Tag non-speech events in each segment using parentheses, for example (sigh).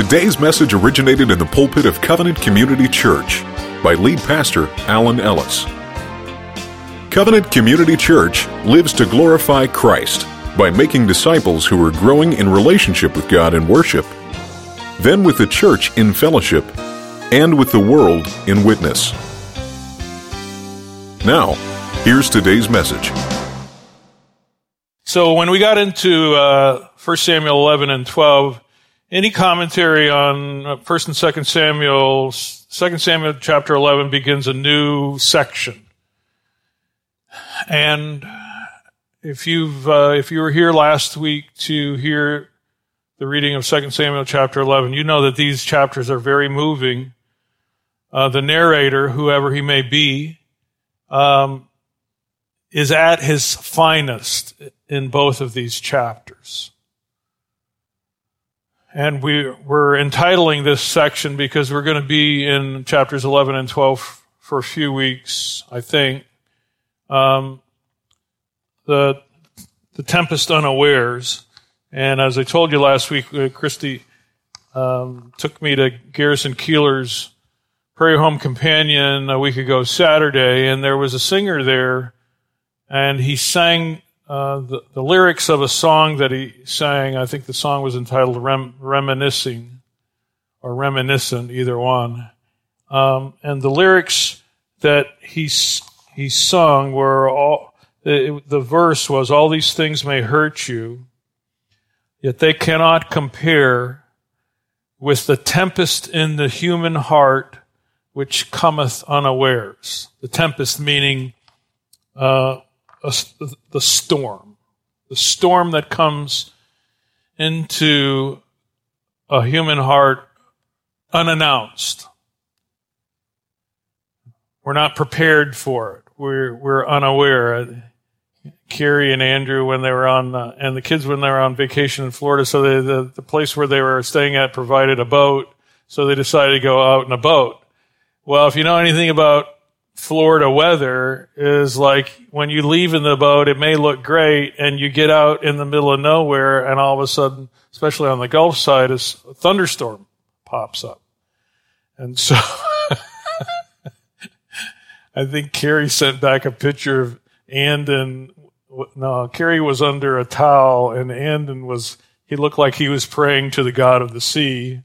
Today's message originated in the pulpit of Covenant Community Church by lead pastor Alan Ellis. Covenant Community Church lives to glorify Christ by making disciples who are growing in relationship with God in worship, then with the church in fellowship, and with the world in witness. Now, here's today's message. So when we got into uh, 1 Samuel 11 and 12, any commentary on uh, 1st and 2nd Samuel, 2nd Samuel chapter 11 begins a new section. And if you've, uh, if you were here last week to hear the reading of 2 Samuel chapter 11, you know that these chapters are very moving. Uh, the narrator, whoever he may be, um, is at his finest in both of these chapters. And we, we're entitling this section because we're going to be in chapters 11 and 12 for a few weeks, I think. Um, the, the Tempest Unawares. And as I told you last week, uh, Christy um, took me to Garrison Keillor's Prairie Home Companion a week ago Saturday, and there was a singer there, and he sang uh, the, the, lyrics of a song that he sang. I think the song was entitled Rem, Reminiscing or Reminiscent, either one. Um, and the lyrics that he, he sung were all, it, the verse was, All these things may hurt you, yet they cannot compare with the tempest in the human heart which cometh unawares. The tempest meaning uh, a, the storm, the storm that comes into a human heart unannounced. We're not prepared for it. We're, we're unaware. Carrie and Andrew, when they were on, uh, and the kids when they were on vacation in Florida, so they, the, the place where they were staying at provided a boat, so they decided to go out in a boat. Well, if you know anything about Florida weather is like when you leave in the boat, it may look great, and you get out in the middle of nowhere, and all of a sudden, especially on the Gulf side, a thunderstorm pops up. And so (laughs) I think Carrie sent back a picture of Andon. No, Carrie was under a towel, and Andon was, he looked like he was praying to the God of the sea,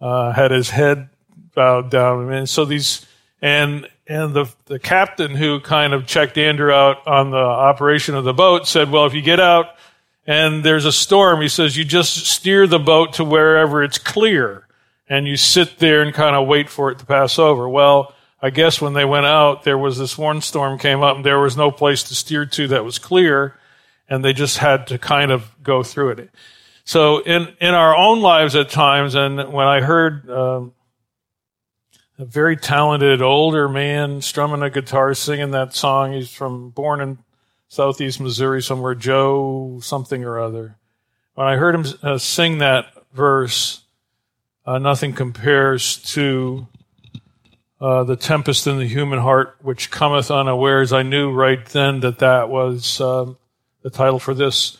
uh, had his head bowed down. And so these, and and the, the captain who kind of checked Andrew out on the operation of the boat said, well, if you get out and there's a storm, he says, you just steer the boat to wherever it's clear and you sit there and kind of wait for it to pass over. Well, I guess when they went out, there was this one storm came up and there was no place to steer to that was clear and they just had to kind of go through it. So in, in our own lives at times, and when I heard, um, a very talented older man strumming a guitar, singing that song. He's from born in southeast Missouri somewhere, Joe something or other. When I heard him uh, sing that verse, uh, nothing compares to uh, the tempest in the human heart which cometh unawares. I knew right then that that was um, the title for this.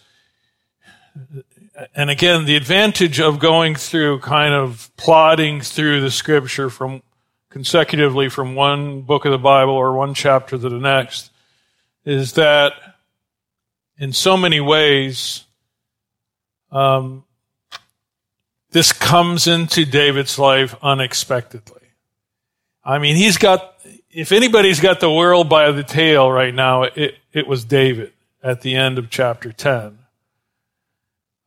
And again, the advantage of going through kind of plodding through the scripture from consecutively from one book of the Bible or one chapter to the next is that in so many ways, um, this comes into David's life unexpectedly. I mean, he's got, if anybody's got the world by the tail right now, it, it was David at the end of chapter 10.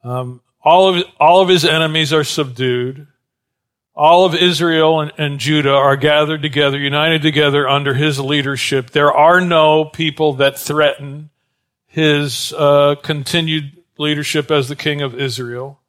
Um, all of, all of his enemies are subdued all of Israel and, and, Judah are gathered together, united together under his leadership. There are no people that threaten his uh, continued leadership as the king of Israel.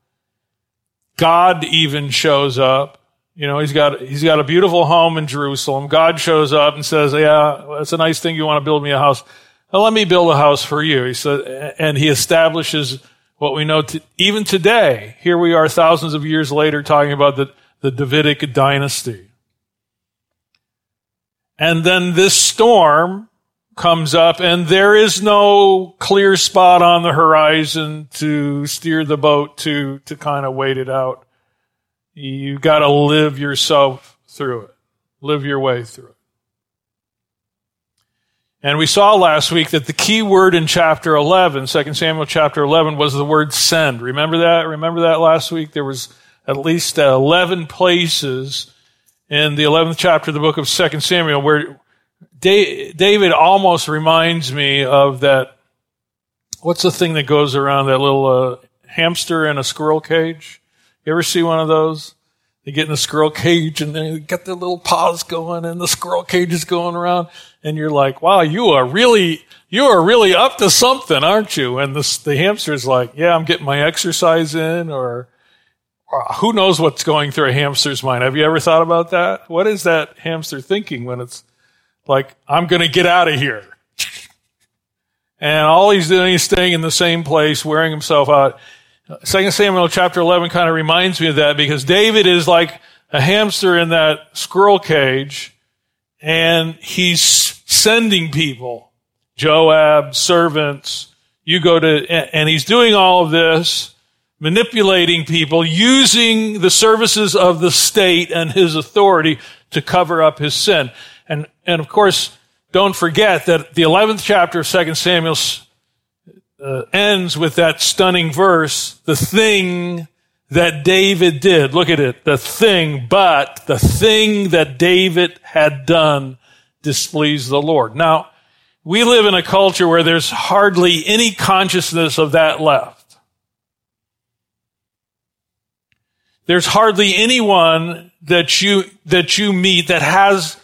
God even shows up. You know, he's got he's got a beautiful home in Jerusalem. God shows up and says, "Yeah, it's a nice thing you want to build me a house. Well, let me build a house for you." He said, and he establishes what we know to, even today. Here we are, thousands of years later, talking about the the Davidic dynasty. And then this storm comes up and there is no clear spot on the horizon to steer the boat to, to kind of wait it out. You got to live yourself through it. Live your way through it. And we saw last week that the key word in chapter 11, 2 Samuel chapter 11, was the word send. Remember that? Remember that last week? There was at least 11 places in the 11th chapter of the book of 2 Samuel where David almost reminds me of that. What's the thing that goes around that little uh, hamster in a squirrel cage? You ever see one of those? They get in the squirrel cage and they get their little paws going and the squirrel cage is going around and you're like, wow, you are really, you are really up to something, aren't you? And the, the hamster's like, yeah, I'm getting my exercise in or Uh, who knows what's going through a hamster's mind. Have you ever thought about that? What is that hamster thinking when it's like, I'm going to get out of here? (laughs) and all he's doing is staying in the same place, wearing himself out. Second Samuel chapter 11 kind of reminds me of that because David is like a hamster in that squirrel cage and he's sending people, Joab, servants, you go to, and he's doing all of this, manipulating people, using the services of the state and his authority to cover up his sin. And, and of course, don't forget that the 11th chapter of 2 Samuel uh, ends with that stunning verse, the thing that David did. Look at it. The thing, but the thing that David had done displeased the Lord. Now, we live in a culture where there's hardly any consciousness of that left. There's hardly anyone that you, that you meet that has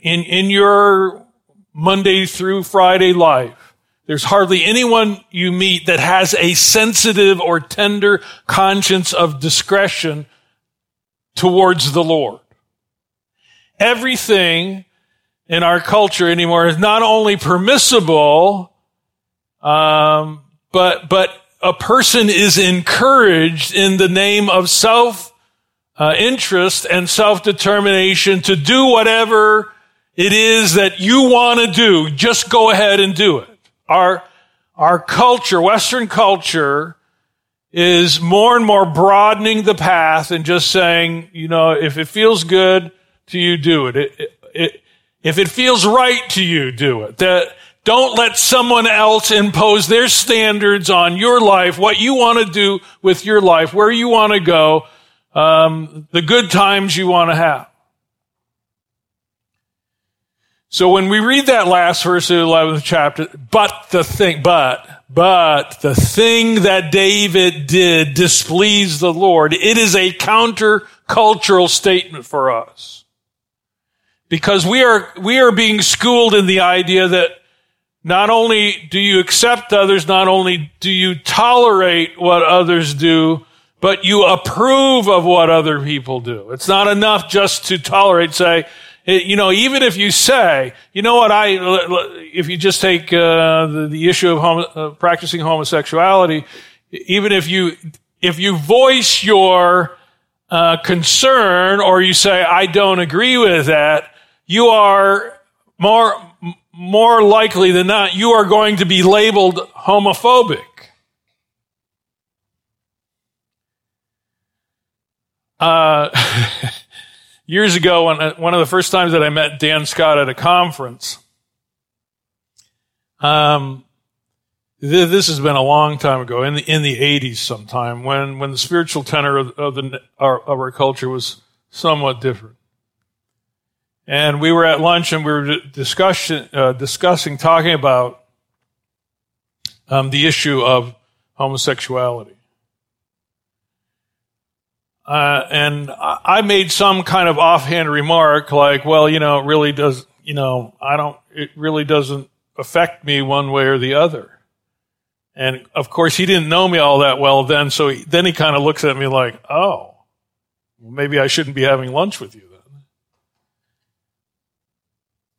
in, in your Monday through Friday life there's hardly anyone you meet that has a sensitive or tender conscience of discretion towards the Lord. Everything in our culture anymore is not only permissible, um, but but a person is encouraged in the name of self uh, interest and self determination to do whatever it is that you want to do. Just go ahead and do it. Our, our culture, Western culture, is more and more broadening the path and just saying, you know, if it feels good to you, do it. it, it, it if it feels right to you, do it. That, don't let someone else impose their standards on your life, what you want to do with your life, where you want to go, um, the good times you want to have. So when we read that last verse of the 11th chapter, but the thing, but, but the thing that David did displeased the Lord, it is a counter-cultural statement for us. Because we are, we are being schooled in the idea that not only do you accept others, not only do you tolerate what others do, but you approve of what other people do. It's not enough just to tolerate, say, you know, even if you say, you know what, I, if you just take uh, the, the, issue of homo, uh, practicing homosexuality, even if you if you voice your uh, concern or you say I don't agree with that, you are more more likely than not you are going to be labeled homophobic. Uh, (laughs) years ago, uh, one of the first times that I met Dan Scott at a conference, um, th- this has been a long time ago, in the in the '80s, sometime when when the spiritual tenor of, of the of our culture was somewhat different. And we were at lunch and we were discussing, uh, discussing, talking about um, the issue of homosexuality. Uh, and I made some kind of offhand remark like, well, you know, it really does, you know, I don't, it really doesn't affect me one way or the other. And of course, he didn't know me all that well then, so he, then he kind of looks at me like, oh, maybe I shouldn't be having lunch with you then.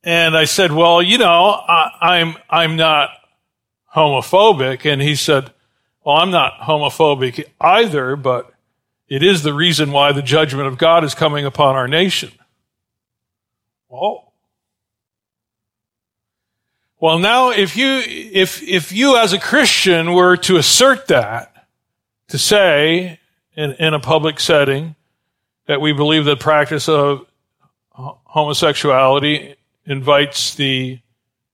And I said, well, you know, I, I'm, I'm not homophobic. And he said, well, I'm not homophobic either, but it is the reason why the judgment of God is coming upon our nation. Oh. Well, now if you, if, if you as a Christian were to assert that, to say in, in a public setting, that we believe the practice of homosexuality invites the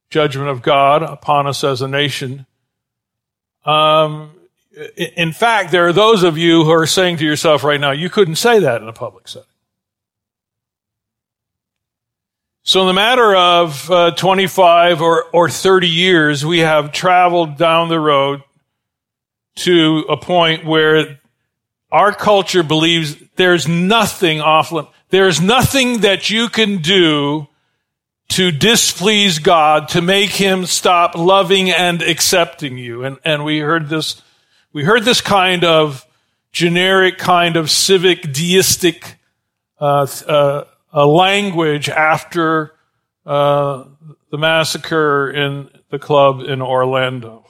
judgment of God upon us as a nation. Um, in fact, there are those of you who are saying to yourself right now, you couldn't say that in a public setting. So, in the matter of uh, 25 or, or 30 years, we have traveled down the road to a point where our culture believes there's nothing off limits. There's nothing that you can do to displease God, to make him stop loving and accepting you. And, and we heard this, we heard this kind of generic kind of civic deistic, uh, uh, language after uh, the massacre in the club in Orlando.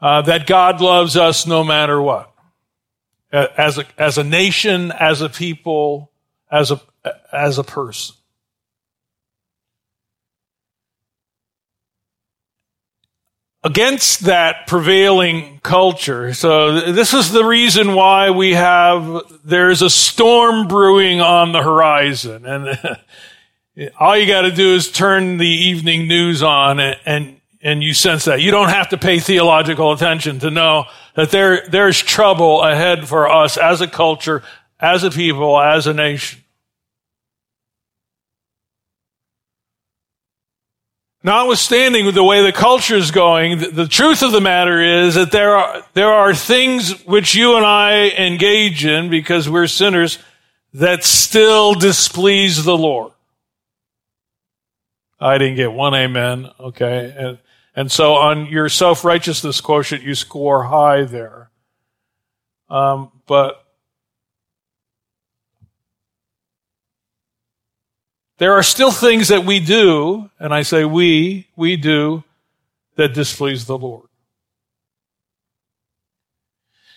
Uh, that God loves us no matter what. As a, as a nation, as a people, as a, as a person. Against that prevailing culture. So this is the reason why we have, there's a storm brewing on the horizon. And (laughs) all you got to do is turn the evening news on and, and, you sense that. You don't have to pay theological attention to know that there, there's trouble ahead for us as a culture, as a people, as a nation. Notwithstanding the way the culture is going, the, the, truth of the matter is that there are, there are things which you and I engage in because we're sinners that still displease the Lord. I didn't get one amen. Okay. And, and so on your self-righteousness quotient, you score high there. Um, but There are still things that we do, and I say we, we do, that displease the Lord.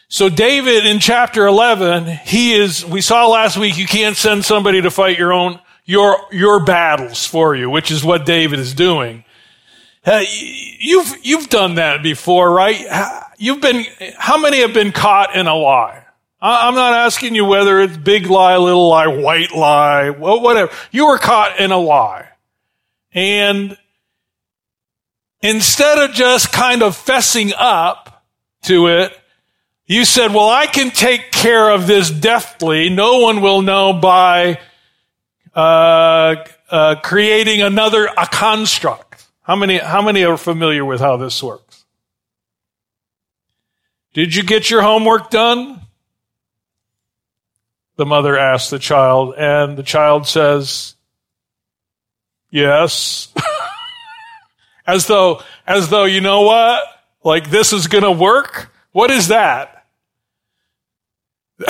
So David in chapter 11, he is, we saw last week, you can't send somebody to fight your own, your, your battles for you, which is what David is doing. Uh, you've, you've done that before, right? You've been, how many have been caught in a lie? I'm not asking you whether it's big lie, little lie, white lie, whatever. You were caught in a lie. And instead of just kind of fessing up to it, you said, well, I can take care of this deftly. No one will know by uh, uh, creating another a construct. How many, how many are familiar with how this works? Did you get your homework done? The mother asks the child, and the child says, Yes. (laughs) as though, as though, you know what? Like this is gonna work? What is that? (laughs)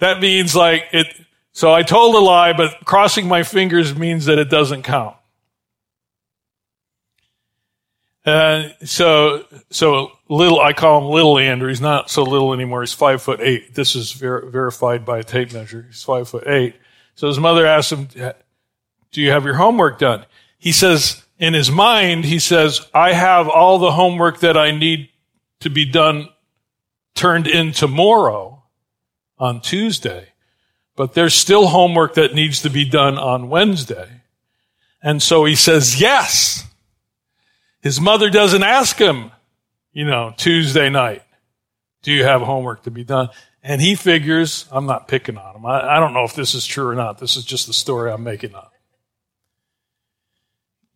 that means like it, so I told a lie, but crossing my fingers means that it doesn't count. And so, so little, I call him little Andrew. He's not so little anymore. He's five foot eight. This is ver- verified by a tape measure. He's five foot eight. So his mother asks him, do you have your homework done? He says, in his mind, he says, I have all the homework that I need to be done turned in tomorrow on Tuesday, but there's still homework that needs to be done on Wednesday. And so he says, yes. His mother doesn't ask him, you know, Tuesday night, do you have homework to be done? And he figures, I'm not picking on him. I, I don't know if this is true or not. This is just the story I'm making up.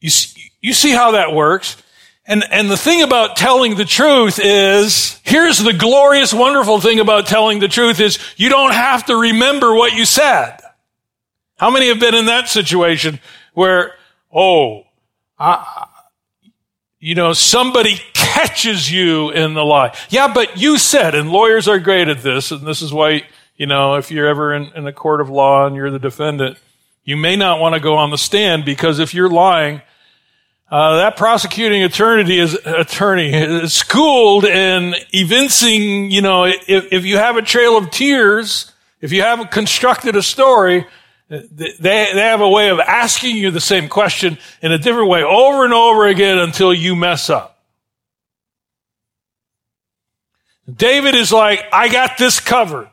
You see, you see how that works? And, and the thing about telling the truth is, here's the glorious, wonderful thing about telling the truth is you don't have to remember what you said. How many have been in that situation where, oh, I, you know, somebody catches you in the lie. Yeah, but you said, and lawyers are great at this, and this is why, you know, if you're ever in, in a court of law and you're the defendant, you may not want to go on the stand because if you're lying, uh, that prosecuting attorney is attorney is schooled in evincing, you know, if, if you have a trail of tears, if you haven't constructed a story, they, they have a way of asking you the same question in a different way over and over again until you mess up. David is like, I got this covered.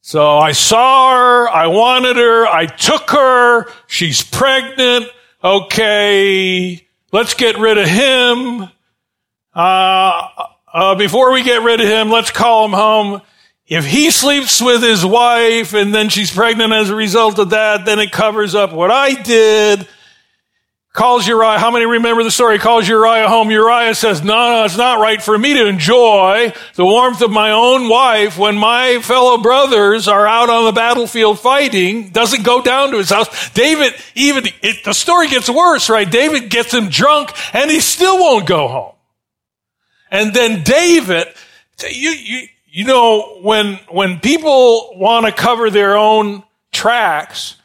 So I saw her, I wanted her, I took her, she's pregnant, okay, let's get rid of him. Uh, uh, before we get rid of him, let's call him home. If he sleeps with his wife and then she's pregnant as a result of that, then it covers up what I did. Calls Uriah, how many remember the story? Calls Uriah home. Uriah says, no, no, it's not right for me to enjoy the warmth of my own wife when my fellow brothers are out on the battlefield fighting. Doesn't go down to his house. David, even, it, the story gets worse, right? David gets him drunk and he still won't go home. And then David, you, you, you know, when, when people want to cover their own tracks,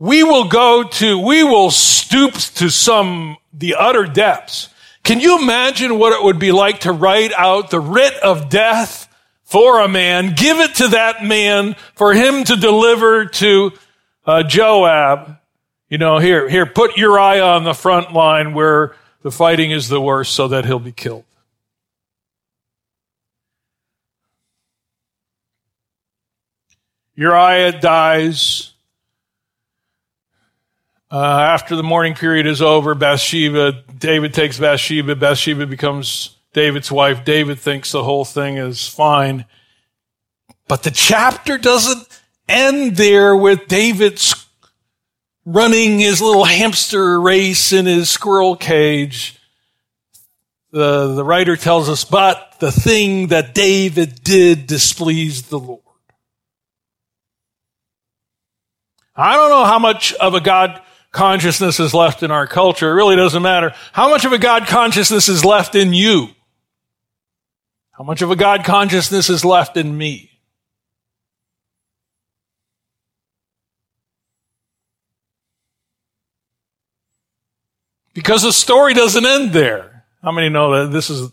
we will go to, we will stoop to some, the utter depths. Can you imagine what it would be like to write out the writ of death for a man, give it to that man for him to deliver to uh, Joab? You know, here, here, put Uriah on the front line where the fighting is the worst so that he'll be killed. Uriah dies. Uh, after the mourning period is over, Bathsheba, David takes Bathsheba. Bathsheba becomes David's wife. David thinks the whole thing is fine. But the chapter doesn't end there with David's running his little hamster race in his squirrel cage. The, the writer tells us, but the thing that David did displeased the Lord. I don't know how much of a God consciousness is left in our culture. It really doesn't matter. How much of a God consciousness is left in you? How much of a God consciousness is left in me? Because the story doesn't end there. How many know that this is,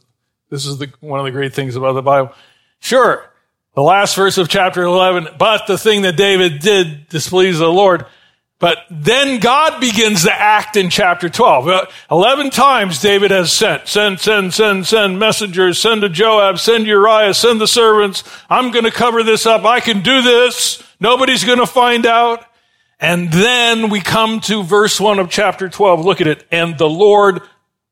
this is the, one of the great things about the Bible? Sure, the last verse of chapter 11, but the thing that David did displeased the Lord. But then God begins to act in chapter 12. Uh, 11 times David has sent, send, send, send, send messengers, send to Joab, send Uriah, send the servants. I'm going to cover this up. I can do this. Nobody's going to find out. And then we come to verse 1 of chapter 12. Look at it. And the Lord,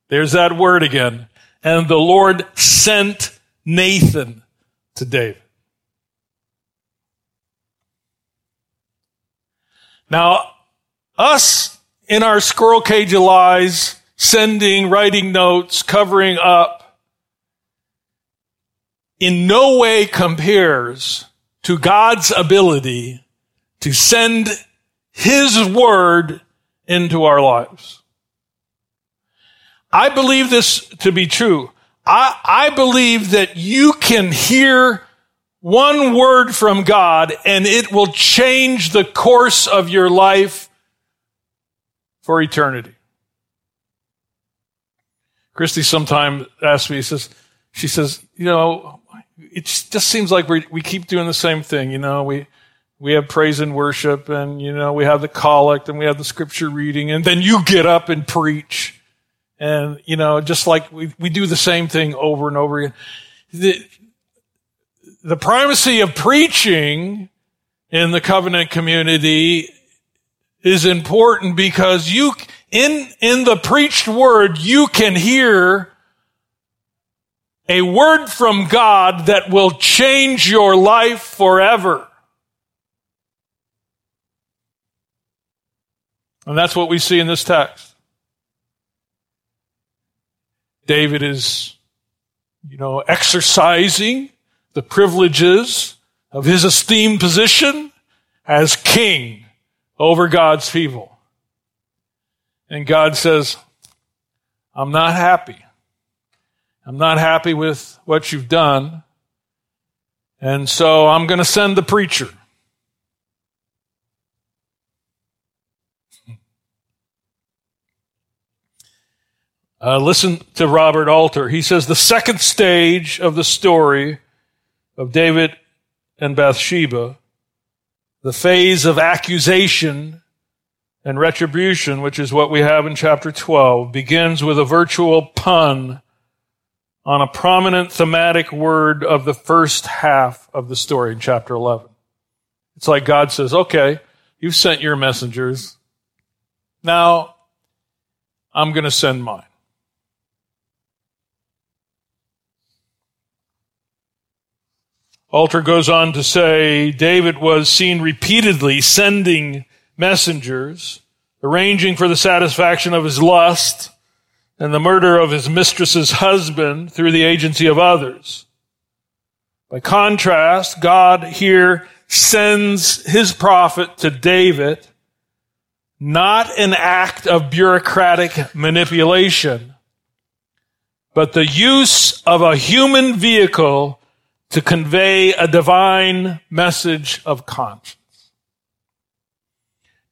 there's that word again. And the Lord sent Nathan to David. Now, us in our squirrel cage of lies, sending, writing notes, covering up, in no way compares to God's ability to send His word into our lives. I believe this to be true. I, I believe that you can hear one word from God and it will change the course of your life for eternity. Christy sometimes asks me, says, she says, you know, it just seems like we we keep doing the same thing. You know, we, we have praise and worship and, you know, we have the collect and we have the scripture reading and then you get up and preach. And, you know, just like we, we do the same thing over and over again. The primacy of preaching in the covenant community is important because you, in, in the preached word, you can hear a word from God that will change your life forever. And that's what we see in this text. David is, you know, exercising the privileges of his esteemed position as king over God's people. And God says, I'm not happy. I'm not happy with what you've done. And so I'm going to send the preacher. Uh, listen to Robert Alter. He says the second stage of the story of David and Bathsheba, the phase of accusation and retribution, which is what we have in chapter 12, begins with a virtual pun on a prominent thematic word of the first half of the story in chapter 11. It's like God says, okay, you've sent your messengers. Now I'm going to send mine. Alter goes on to say David was seen repeatedly sending messengers, arranging for the satisfaction of his lust and the murder of his mistress's husband through the agency of others. By contrast, God here sends his prophet to David, not an act of bureaucratic manipulation, but the use of a human vehicle to convey a divine message of conscience.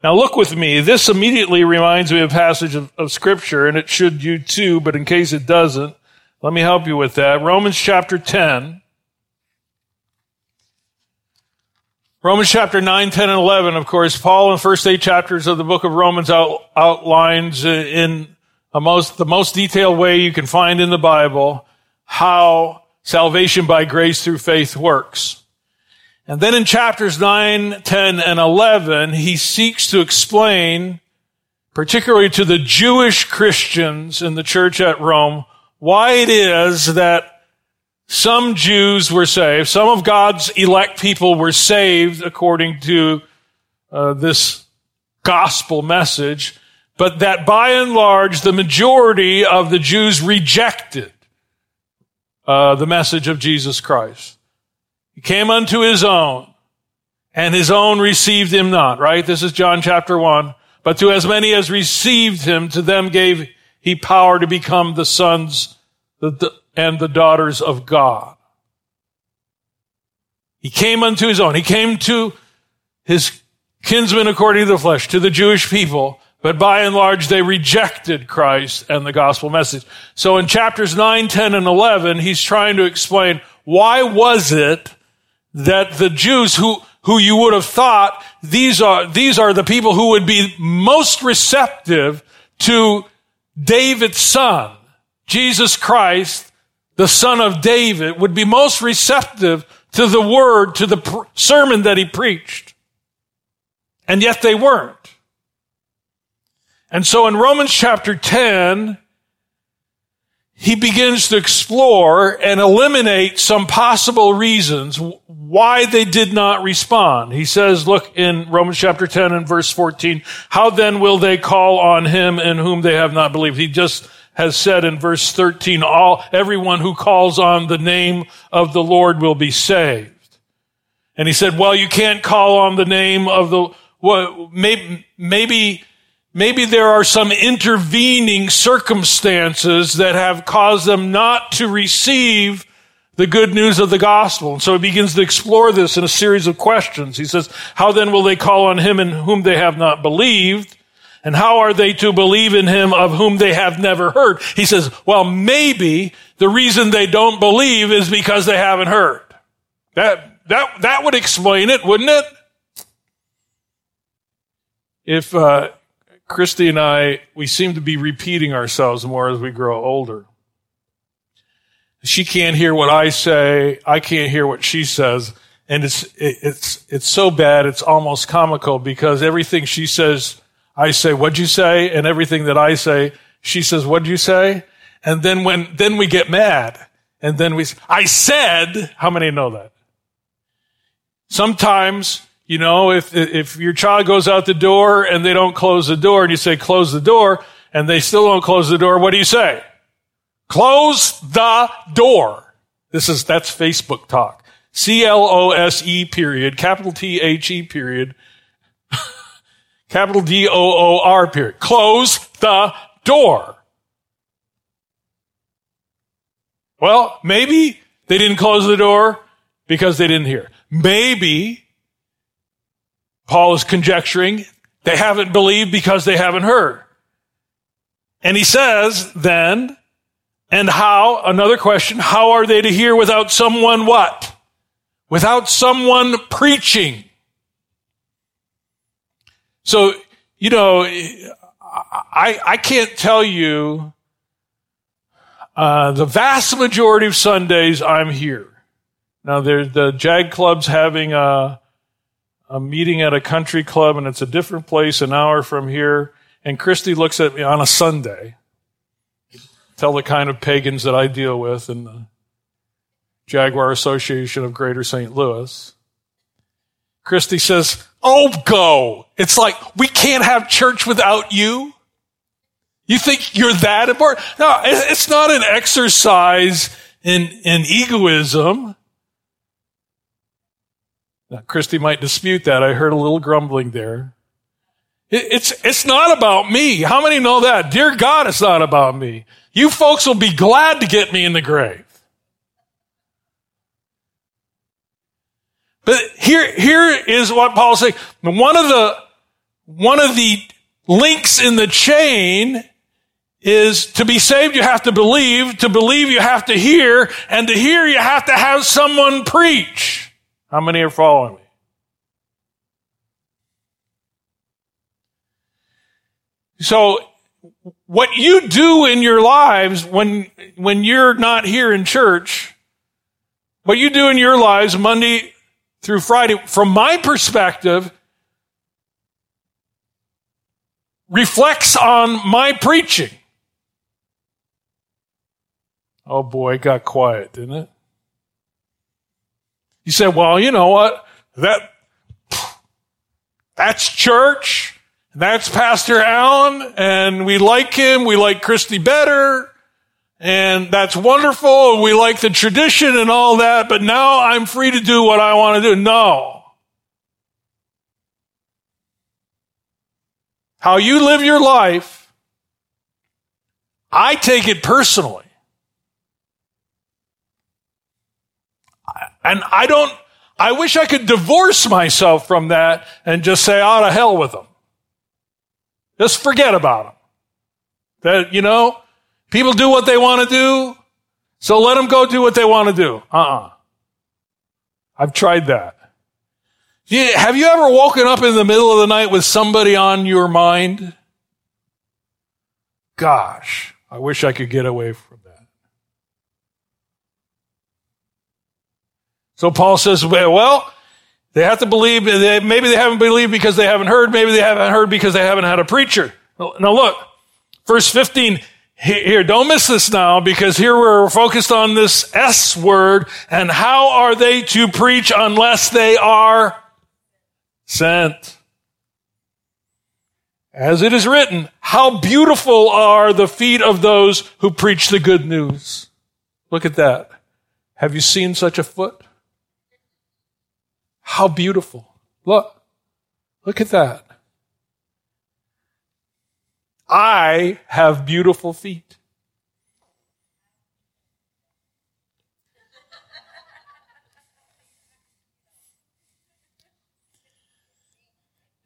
Now look with me. This immediately reminds me of a passage of, of, scripture, and it should you too, but in case it doesn't, let me help you with that. Romans chapter 10. Romans chapter 9, 10, and 11, of course, Paul in the first eight chapters of the book of Romans out, outlines uh, in most, the most detailed way you can find in the Bible how salvation by grace through faith works. And then in chapters 9, 10, and 11, he seeks to explain, particularly to the Jewish Christians in the church at Rome, why it is that some Jews were saved, some of God's elect people were saved according to uh, this gospel message, but that by and large the majority of the Jews rejected uh, the message of Jesus Christ. He came unto his own, and his own received him not, right? This is John chapter 1. But to as many as received him, to them gave he power to become the sons and the daughters of God. He came unto his own. He came to his kinsmen according to the flesh, to the Jewish people, but by and large, they rejected Christ and the gospel message. So in chapters 9, 10, and 11, he's trying to explain why was it that the Jews who, who you would have thought these are, these are the people who would be most receptive to David's son, Jesus Christ, the son of David, would be most receptive to the word, to the sermon that he preached. And yet they weren't. And so in Romans chapter 10, he begins to explore and eliminate some possible reasons why they did not respond. He says, look in Romans chapter 10 and verse 14, how then will they call on him in whom they have not believed? He just has said in verse 13, all, everyone who calls on the name of the Lord will be saved. And he said, well, you can't call on the name of the, well, maybe, maybe Maybe there are some intervening circumstances that have caused them not to receive the good news of the gospel. And so he begins to explore this in a series of questions. He says, how then will they call on him in whom they have not believed? And how are they to believe in him of whom they have never heard? He says, well, maybe the reason they don't believe is because they haven't heard. That, that, that would explain it, wouldn't it? If, uh, Christy and I, we seem to be repeating ourselves more as we grow older. She can't hear what I say. I can't hear what she says. And it's, it's, it's so bad. It's almost comical because everything she says, I say, what'd you say? And everything that I say, she says, what'd you say? And then when, then we get mad. And then we, I said, how many know that? Sometimes you know, if, if your child goes out the door and they don't close the door and you say, close the door, and they still don't close the door, what do you say? Close the door. This is, that's Facebook talk. C-L-O-S-E period, capital T-H-E period, (laughs) capital D-O-O-R period. Close the door. Well, maybe they didn't close the door because they didn't hear. Maybe Paul is conjecturing they haven't believed because they haven't heard. And he says then, and how, another question, how are they to hear without someone what? Without someone preaching. So, you know, I, I can't tell you Uh, the vast majority of Sundays, I'm here. Now, there's the Jag Club's having a, a meeting at a country club, and it's a different place, an hour from here. And Christy looks at me on a Sunday. Tell the kind of pagans that I deal with in the Jaguar Association of Greater St. Louis. Christy says, Oh, go. It's like, we can't have church without you. You think you're that important? No, it's not an exercise in, in egoism. Now, Christy might dispute that. I heard a little grumbling there. It, it's, it's not about me. How many know that? Dear God, it's not about me. You folks will be glad to get me in the grave. But here, here is what Paul's saying. One of the, one of the links in the chain is to be saved, you have to believe. To believe, you have to hear. And to hear, you have to have someone preach. How many are following me? So, what you do in your lives when, when you're not here in church, what you do in your lives Monday through Friday, from my perspective, reflects on my preaching. Oh boy, it got quiet, didn't it? You said, well, you know what? That, that's church. That's Pastor Alan, and we like him. We like Christy better. And that's wonderful. And We like the tradition and all that, but now I'm free to do what I want to do. No. How you live your life, I take it personally. And I don't, I wish I could divorce myself from that and just say, ah, out of hell with them. Just forget about them. That, you know, People do what they want to do, so let them go do what they want to do. Uh-uh. I've tried that. Have you ever woken up in the middle of the night with somebody on your mind? Gosh, I wish I could get away from that. So Paul says, well, they have to believe, maybe they haven't believed because they haven't heard, maybe they haven't heard because they haven't had a preacher. Now look, verse 15, here, don't miss this now because here we're focused on this S word and how are they to preach unless they are sent? As it is written, how beautiful are the feet of those who preach the good news. Look at that. Have you seen such a foot? How beautiful. Look. Look at that. I have beautiful feet.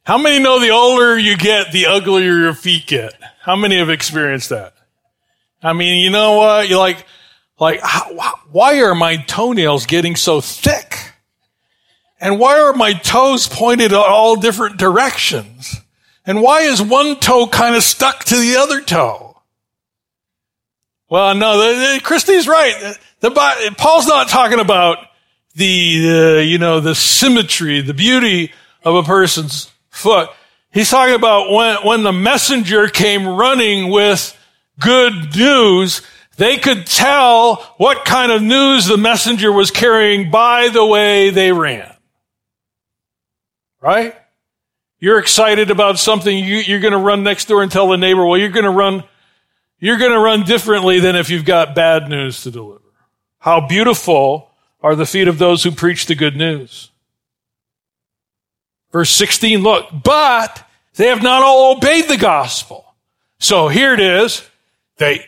How many know the older you get, the uglier your feet get? How many have experienced that? I mean, you know what? You're like, like, why are my toenails getting so thick? And why are my toes pointed all different directions? And why is one toe kind of stuck to the other toe? Well, no, the, the, Christy's right. The, the, Paul's not talking about the, you know, the symmetry, the beauty of a person's foot. He's talking about when, when the messenger came running with good news, they could tell what kind of news the messenger was carrying by the way they ran. Right? You're excited about something, you, are going to run next door and tell the neighbor, well, you're going to run, you're going to run differently than if you've got bad news to deliver. How beautiful are the feet of those who preach the good news. Verse 16, look, but they have not all obeyed the gospel. So here it is. They,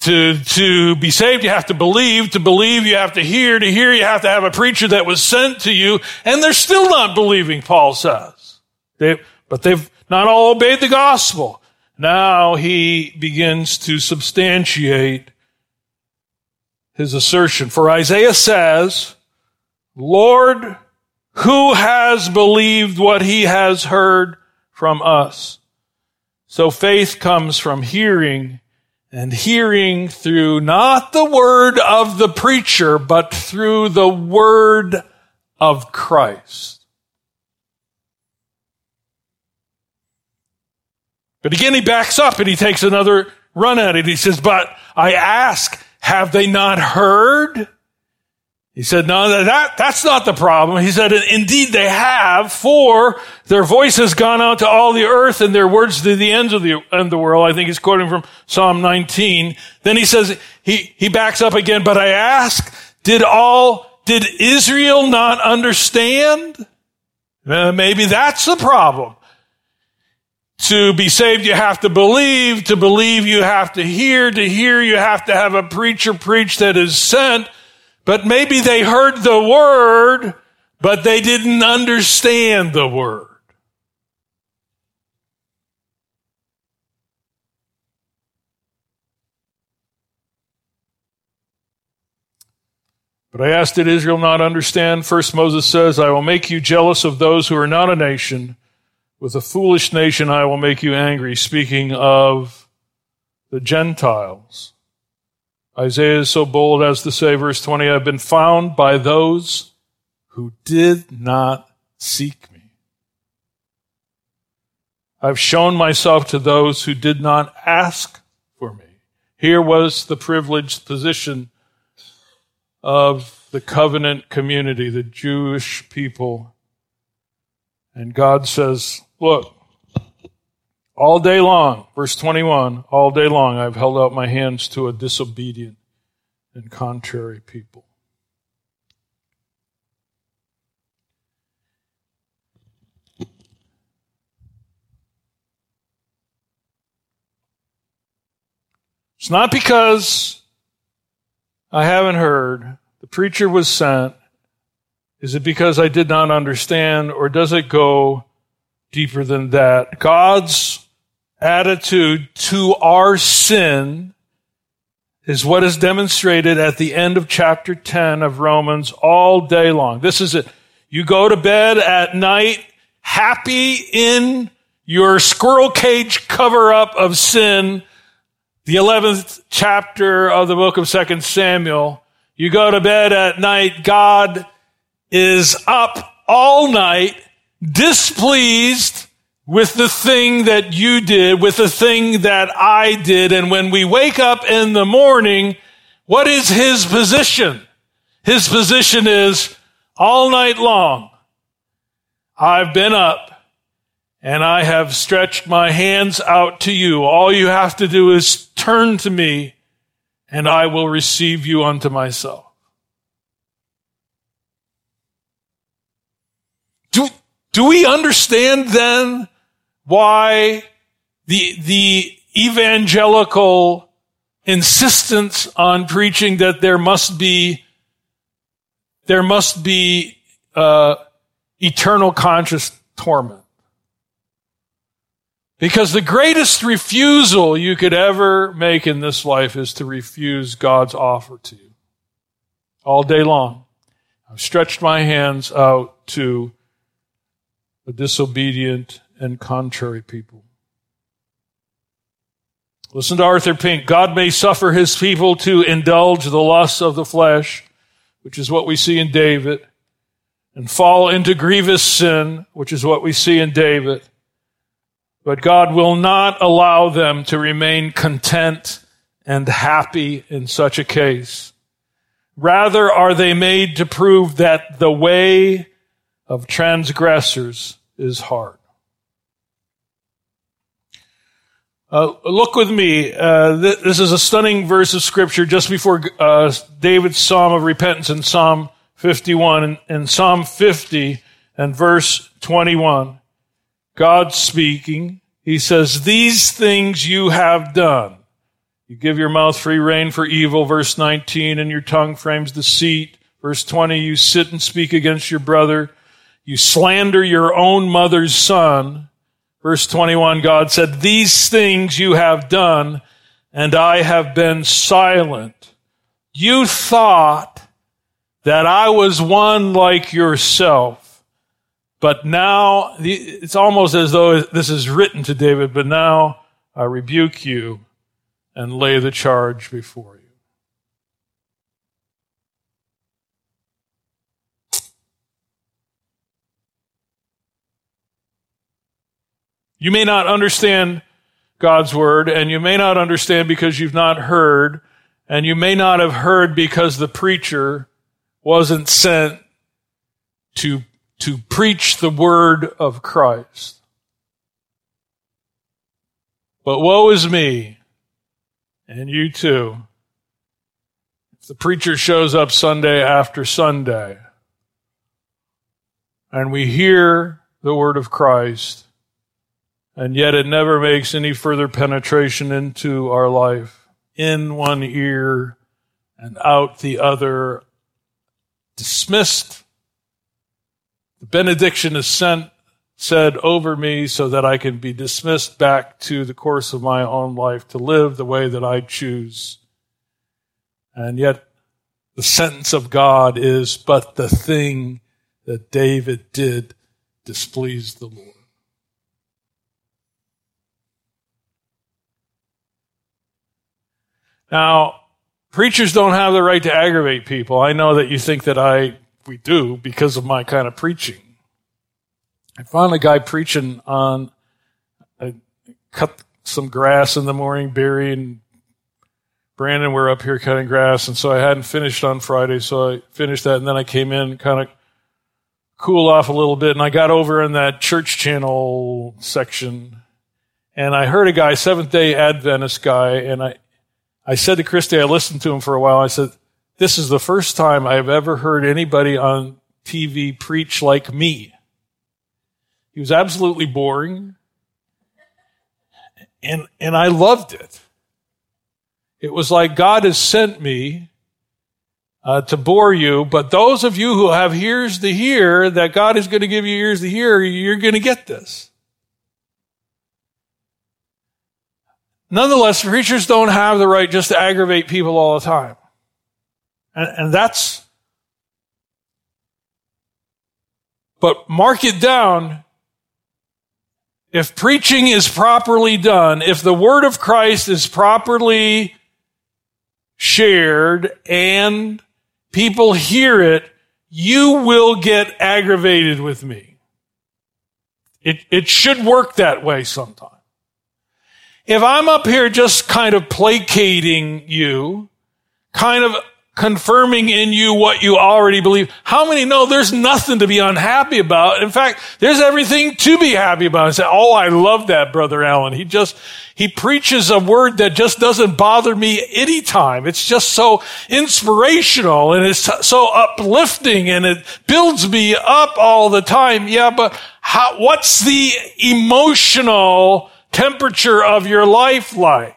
to, to be saved, you have to believe. To believe, you have to hear. To hear, you have to have a preacher that was sent to you. And they're still not believing, Paul says. They, but they've not all obeyed the gospel. Now he begins to substantiate his assertion. For Isaiah says, Lord, who has believed what he has heard from us? So faith comes from hearing and hearing through not the word of the preacher, but through the word of Christ. But again, he backs up and he takes another run at it. He says, but I ask, have they not heard? He said, no, that, that's not the problem. He said, indeed they have, for their voice has gone out to all the earth and their words to the ends of the, end the world. I think he's quoting from Psalm 19. Then he says, he, he backs up again, but I ask, did all, did Israel not understand? Uh, maybe that's the problem. To be saved, you have to believe. To believe, you have to hear. To hear, you have to have a preacher preach that is sent. But maybe they heard the word, but they didn't understand the word. But I asked, did Israel not understand? First Moses says, I will make you jealous of those who are not a nation. With a foolish nation I will make you angry, speaking of the Gentiles. Isaiah is so bold as to say, verse 20, I've been found by those who did not seek me. I've shown myself to those who did not ask for me. Here was the privileged position of the covenant community, the Jewish people. And God says, look, all day long, verse 21, all day long I've held out my hands to a disobedient and contrary people. It's not because I haven't heard, the preacher was sent. Is it because I did not understand, or does it go deeper than that? God's attitude to our sin is what is demonstrated at the end of chapter 10 of Romans all day long. This is it. You go to bed at night happy in your squirrel cage cover up of sin, the 11th chapter of the book of 2 Samuel. You go to bed at night, God is up all night, displeased with the thing that you did, with the thing that I did. And when we wake up in the morning, what is his position? His position is all night long. I've been up and I have stretched my hands out to you. All you have to do is turn to me and I will receive you unto myself. Do, do we understand then why the, the evangelical insistence on preaching that there must be, there must be, uh, eternal conscious torment. Because the greatest refusal you could ever make in this life is to refuse God's offer to you. All day long. I've stretched my hands out to a disobedient and contrary people. Listen to Arthur Pink. God may suffer his people to indulge the lusts of the flesh, which is what we see in David, and fall into grievous sin, which is what we see in David. But God will not allow them to remain content and happy in such a case. Rather are they made to prove that the way of transgressors is hard. Uh, look with me. Uh, th- this is a stunning verse of scripture just before uh, David's psalm of repentance in Psalm 51. In, in Psalm 50 and verse 21, God speaking, He says, These things you have done. You give your mouth free rein for evil, verse 19, and your tongue frames deceit. Verse 20, you sit and speak against your brother. You slander your own mother's son. Verse 21, God said, These things you have done, and I have been silent. You thought that I was one like yourself, but now it's almost as though this is written to David, but now I rebuke you and lay the charge before you. You may not understand God's word, and you may not understand because you've not heard, and you may not have heard because the preacher wasn't sent to, to preach the word of Christ. But woe is me, and you too, if the preacher shows up Sunday after Sunday, and we hear the word of Christ, and yet it never makes any further penetration into our life. In one ear and out the other, dismissed. The benediction is sent, said over me so that I can be dismissed back to the course of my own life to live the way that I choose. And yet the sentence of God is, but the thing that David did displeased the Lord. Now, preachers don't have the right to aggravate people. I know that you think that I, we do because of my kind of preaching. I found a guy preaching on, I cut some grass in the morning, Barry and Brandon were up here cutting grass, and so I hadn't finished on Friday, so I finished that, and then I came in, kind of cool off a little bit, and I got over in that church channel section, and I heard a guy, Seventh day Adventist guy, and I, I said to Christy, I listened to him for a while. I said, this is the first time I've ever heard anybody on TV preach like me. He was absolutely boring. And, and I loved it. It was like God has sent me uh, to bore you, but those of you who have ears to hear that God is going to give you ears to hear, you're going to get this. Nonetheless, preachers don't have the right just to aggravate people all the time. And, and that's, but mark it down. If preaching is properly done, if the word of Christ is properly shared and people hear it, you will get aggravated with me. It, it should work that way sometimes. If I'm up here just kind of placating you, kind of confirming in you what you already believe, how many know there's nothing to be unhappy about? In fact, there's everything to be happy about. And say, oh, I love that brother Alan. He just, he preaches a word that just doesn't bother me anytime. It's just so inspirational and it's so uplifting and it builds me up all the time. Yeah, but how, what's the emotional temperature of your life like?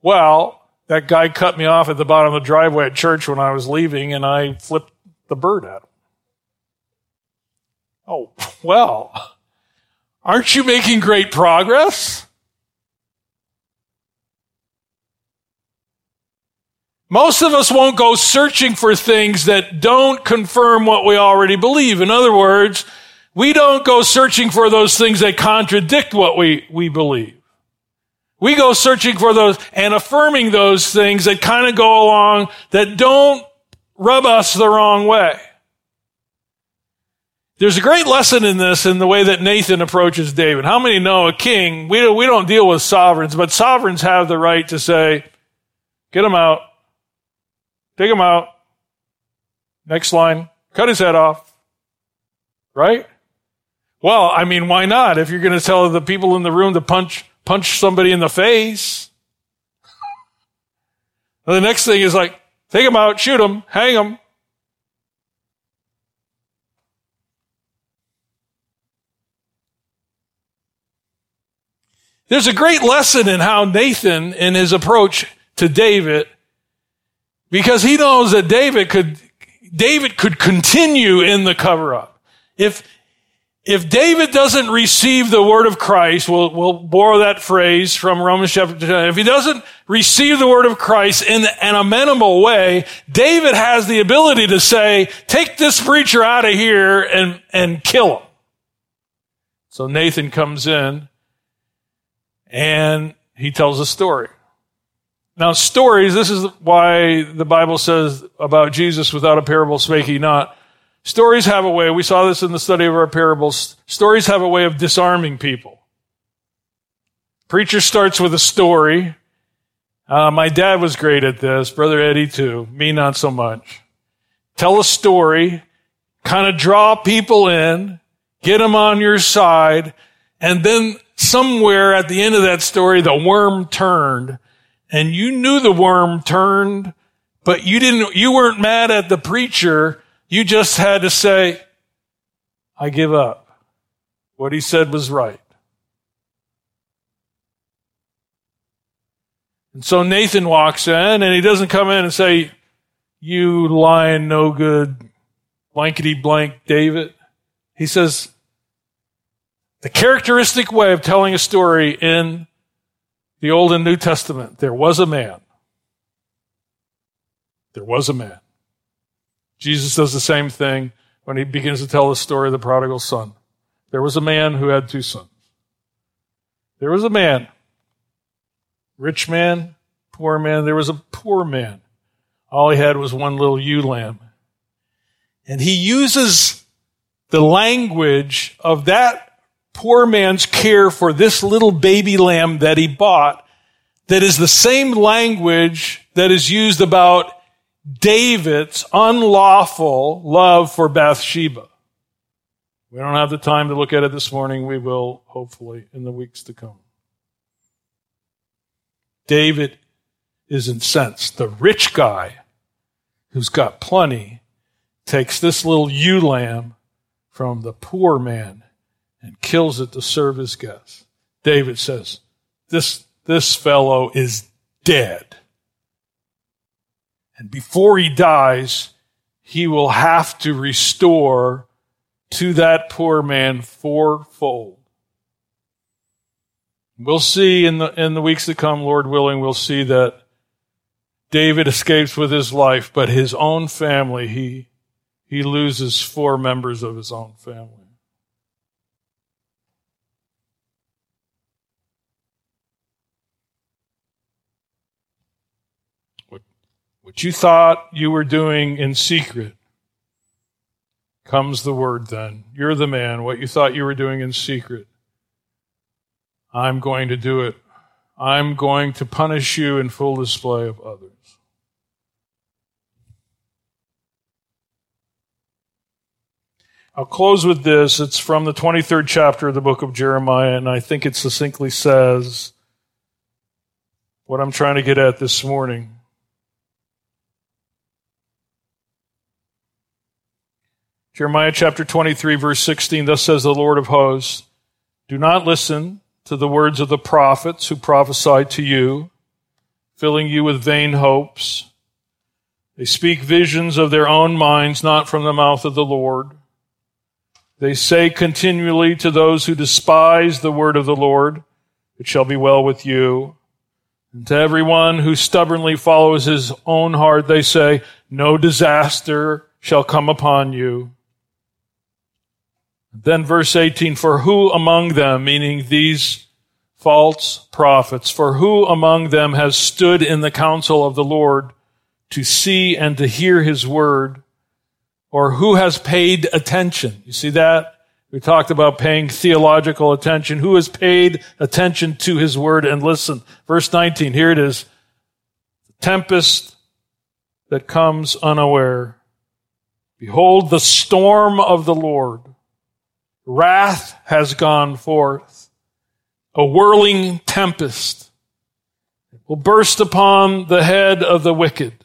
Well, that guy cut me off at the bottom of the driveway at church when I was leaving, and I flipped the bird at him. Oh, well, aren't you making great progress? Most of us won't go searching for things that don't confirm what we already believe. In other words, we don't go searching for those things that contradict what we, we believe. We go searching for those and affirming those things that kind of go along that don't rub us the wrong way. There's a great lesson in this in the way that Nathan approaches David. How many know a king, we don't, we don't deal with sovereigns, but sovereigns have the right to say, get him out, take him out, next line, cut his head off, right? Well, I mean, why not? If you're going to tell the people in the room to punch, punch somebody in the face. The next thing is like, take them out, shoot them, hang them. There's a great lesson in how Nathan, in his approach to David, because he knows that David could, David could continue in the cover up. If, if David doesn't receive the word of Christ, we'll, we'll borrow that phrase from Romans chapter 10. If he doesn't receive the word of Christ in an amenable way, David has the ability to say, take this preacher out of here and, and kill him. So Nathan comes in and he tells a story. Now, stories, this is why the Bible says about Jesus, without a parable spake he not. Stories have a way, we saw this in the study of our parables, stories have a way of disarming people. Preacher starts with a story. Uh, my dad was great at this, Brother Eddie too, me not so much. Tell a story, kind of draw people in, get them on your side, and then somewhere at the end of that story, the worm turned and you knew the worm turned, but you didn't, you weren't mad at the preacher. You just had to say, I give up. What he said was right. And so Nathan walks in and he doesn't come in and say, you lying no good blankety blank David. He says, the characteristic way of telling a story in the Old and New Testament, there was a man. There was a man. Jesus does the same thing when he begins to tell the story of the prodigal son. There was a man who had two sons. There was a man, rich man, poor man. There was a poor man. All he had was one little ewe lamb. And he uses the language of that poor man's care for this little baby lamb that he bought that is the same language that is used about David's unlawful love for Bathsheba. We don't have the time to look at it this morning. We will, hopefully, in the weeks to come. David is incensed. The rich guy who's got plenty takes this little ewe lamb from the poor man and kills it to serve his guests. David says, this, this fellow is dead. And before he dies, he will have to restore to that poor man fourfold. We'll see in the, in the weeks to come, Lord willing, we'll see that David escapes with his life, but his own family, he, he loses four members of his own family. What you thought you were doing in secret comes the word then. You're the man. What you thought you were doing in secret, I'm going to do it. I'm going to punish you in full display of others. I'll close with this. It's from the 23rd chapter of the book of Jeremiah, and I think it succinctly says what I'm trying to get at this morning. Jeremiah chapter 23, verse 16, thus says the Lord of hosts, Do not listen to the words of the prophets who prophesy to you, filling you with vain hopes. They speak visions of their own minds, not from the mouth of the Lord. They say continually to those who despise the word of the Lord, It shall be well with you. And to everyone who stubbornly follows his own heart, they say, No disaster shall come upon you. Then verse 18, for who among them, meaning these false prophets, for who among them has stood in the counsel of the Lord to see and to hear his word? Or who has paid attention? You see that? We talked about paying theological attention. Who has paid attention to his word and listen? Verse 19, here it is. Tempest that comes unaware. Behold the storm of the Lord Wrath has gone forth. A whirling tempest will burst upon the head of the wicked.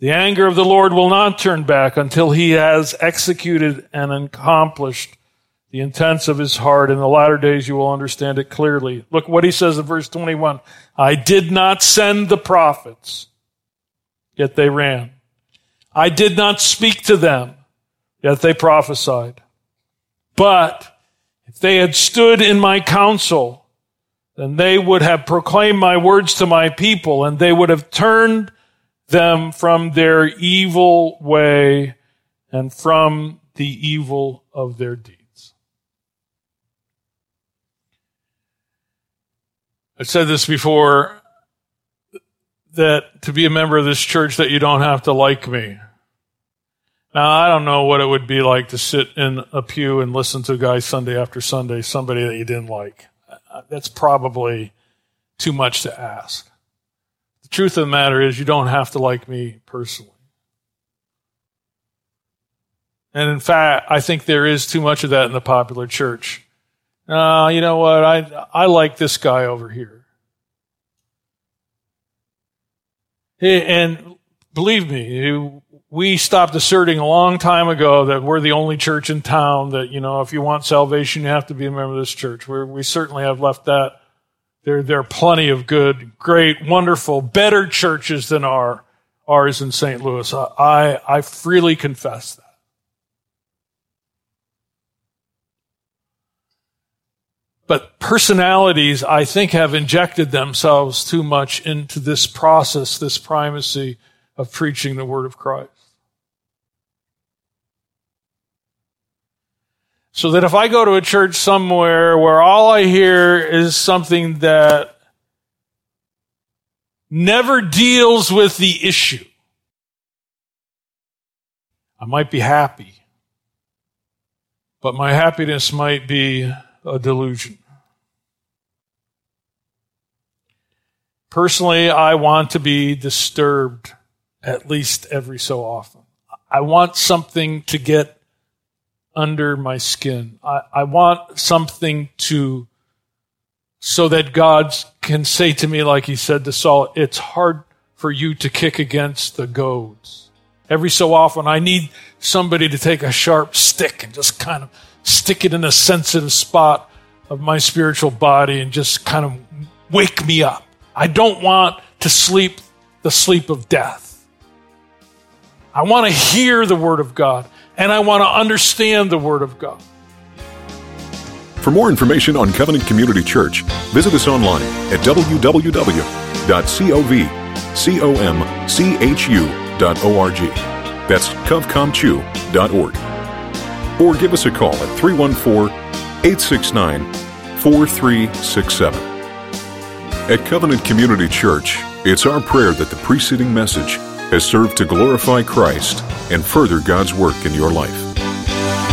The anger of the Lord will not turn back until he has executed and accomplished the intents of his heart. In the latter days, you will understand it clearly. Look what he says in verse 21. I did not send the prophets, yet they ran. I did not speak to them, yet they prophesied. But if they had stood in my counsel, then they would have proclaimed my words to my people, and they would have turned them from their evil way and from the evil of their deeds. I've said this before that to be a member of this church that you don't have to like me. Now, I don't know what it would be like to sit in a pew and listen to a guy Sunday after Sunday, somebody that you didn't like. That's probably too much to ask. The truth of the matter is, you don't have to like me personally. And in fact, I think there is too much of that in the popular church. Uh, you know what? I, I like this guy over here. And believe me, we stopped asserting a long time ago that we're the only church in town that, you know, if you want salvation, you have to be a member of this church. We're, we certainly have left that. There, there are plenty of good, great, wonderful, better churches than our, ours in St. Louis. I, I freely confess that. But personalities, I think, have injected themselves too much into this process, this primacy of preaching the word of Christ. So that if I go to a church somewhere where all I hear is something that never deals with the issue, I might be happy, but my happiness might be a delusion. Personally, I want to be disturbed at least every so often. I want something to get under my skin. I, I want something to, so that God can say to me, like he said to Saul, it's hard for you to kick against the goads. Every so often, I need somebody to take a sharp stick and just kind of stick it in a sensitive spot of my spiritual body and just kind of wake me up. I don't want to sleep the sleep of death. I want to hear the Word of God and I want to understand the Word of God. For more information on Covenant Community Church, visit us online at www.covcomchu.org. That's covcomchu.org or give us a call at 314 869 4367. At Covenant Community Church, it's our prayer that the preceding message has served to glorify Christ and further God's work in your life.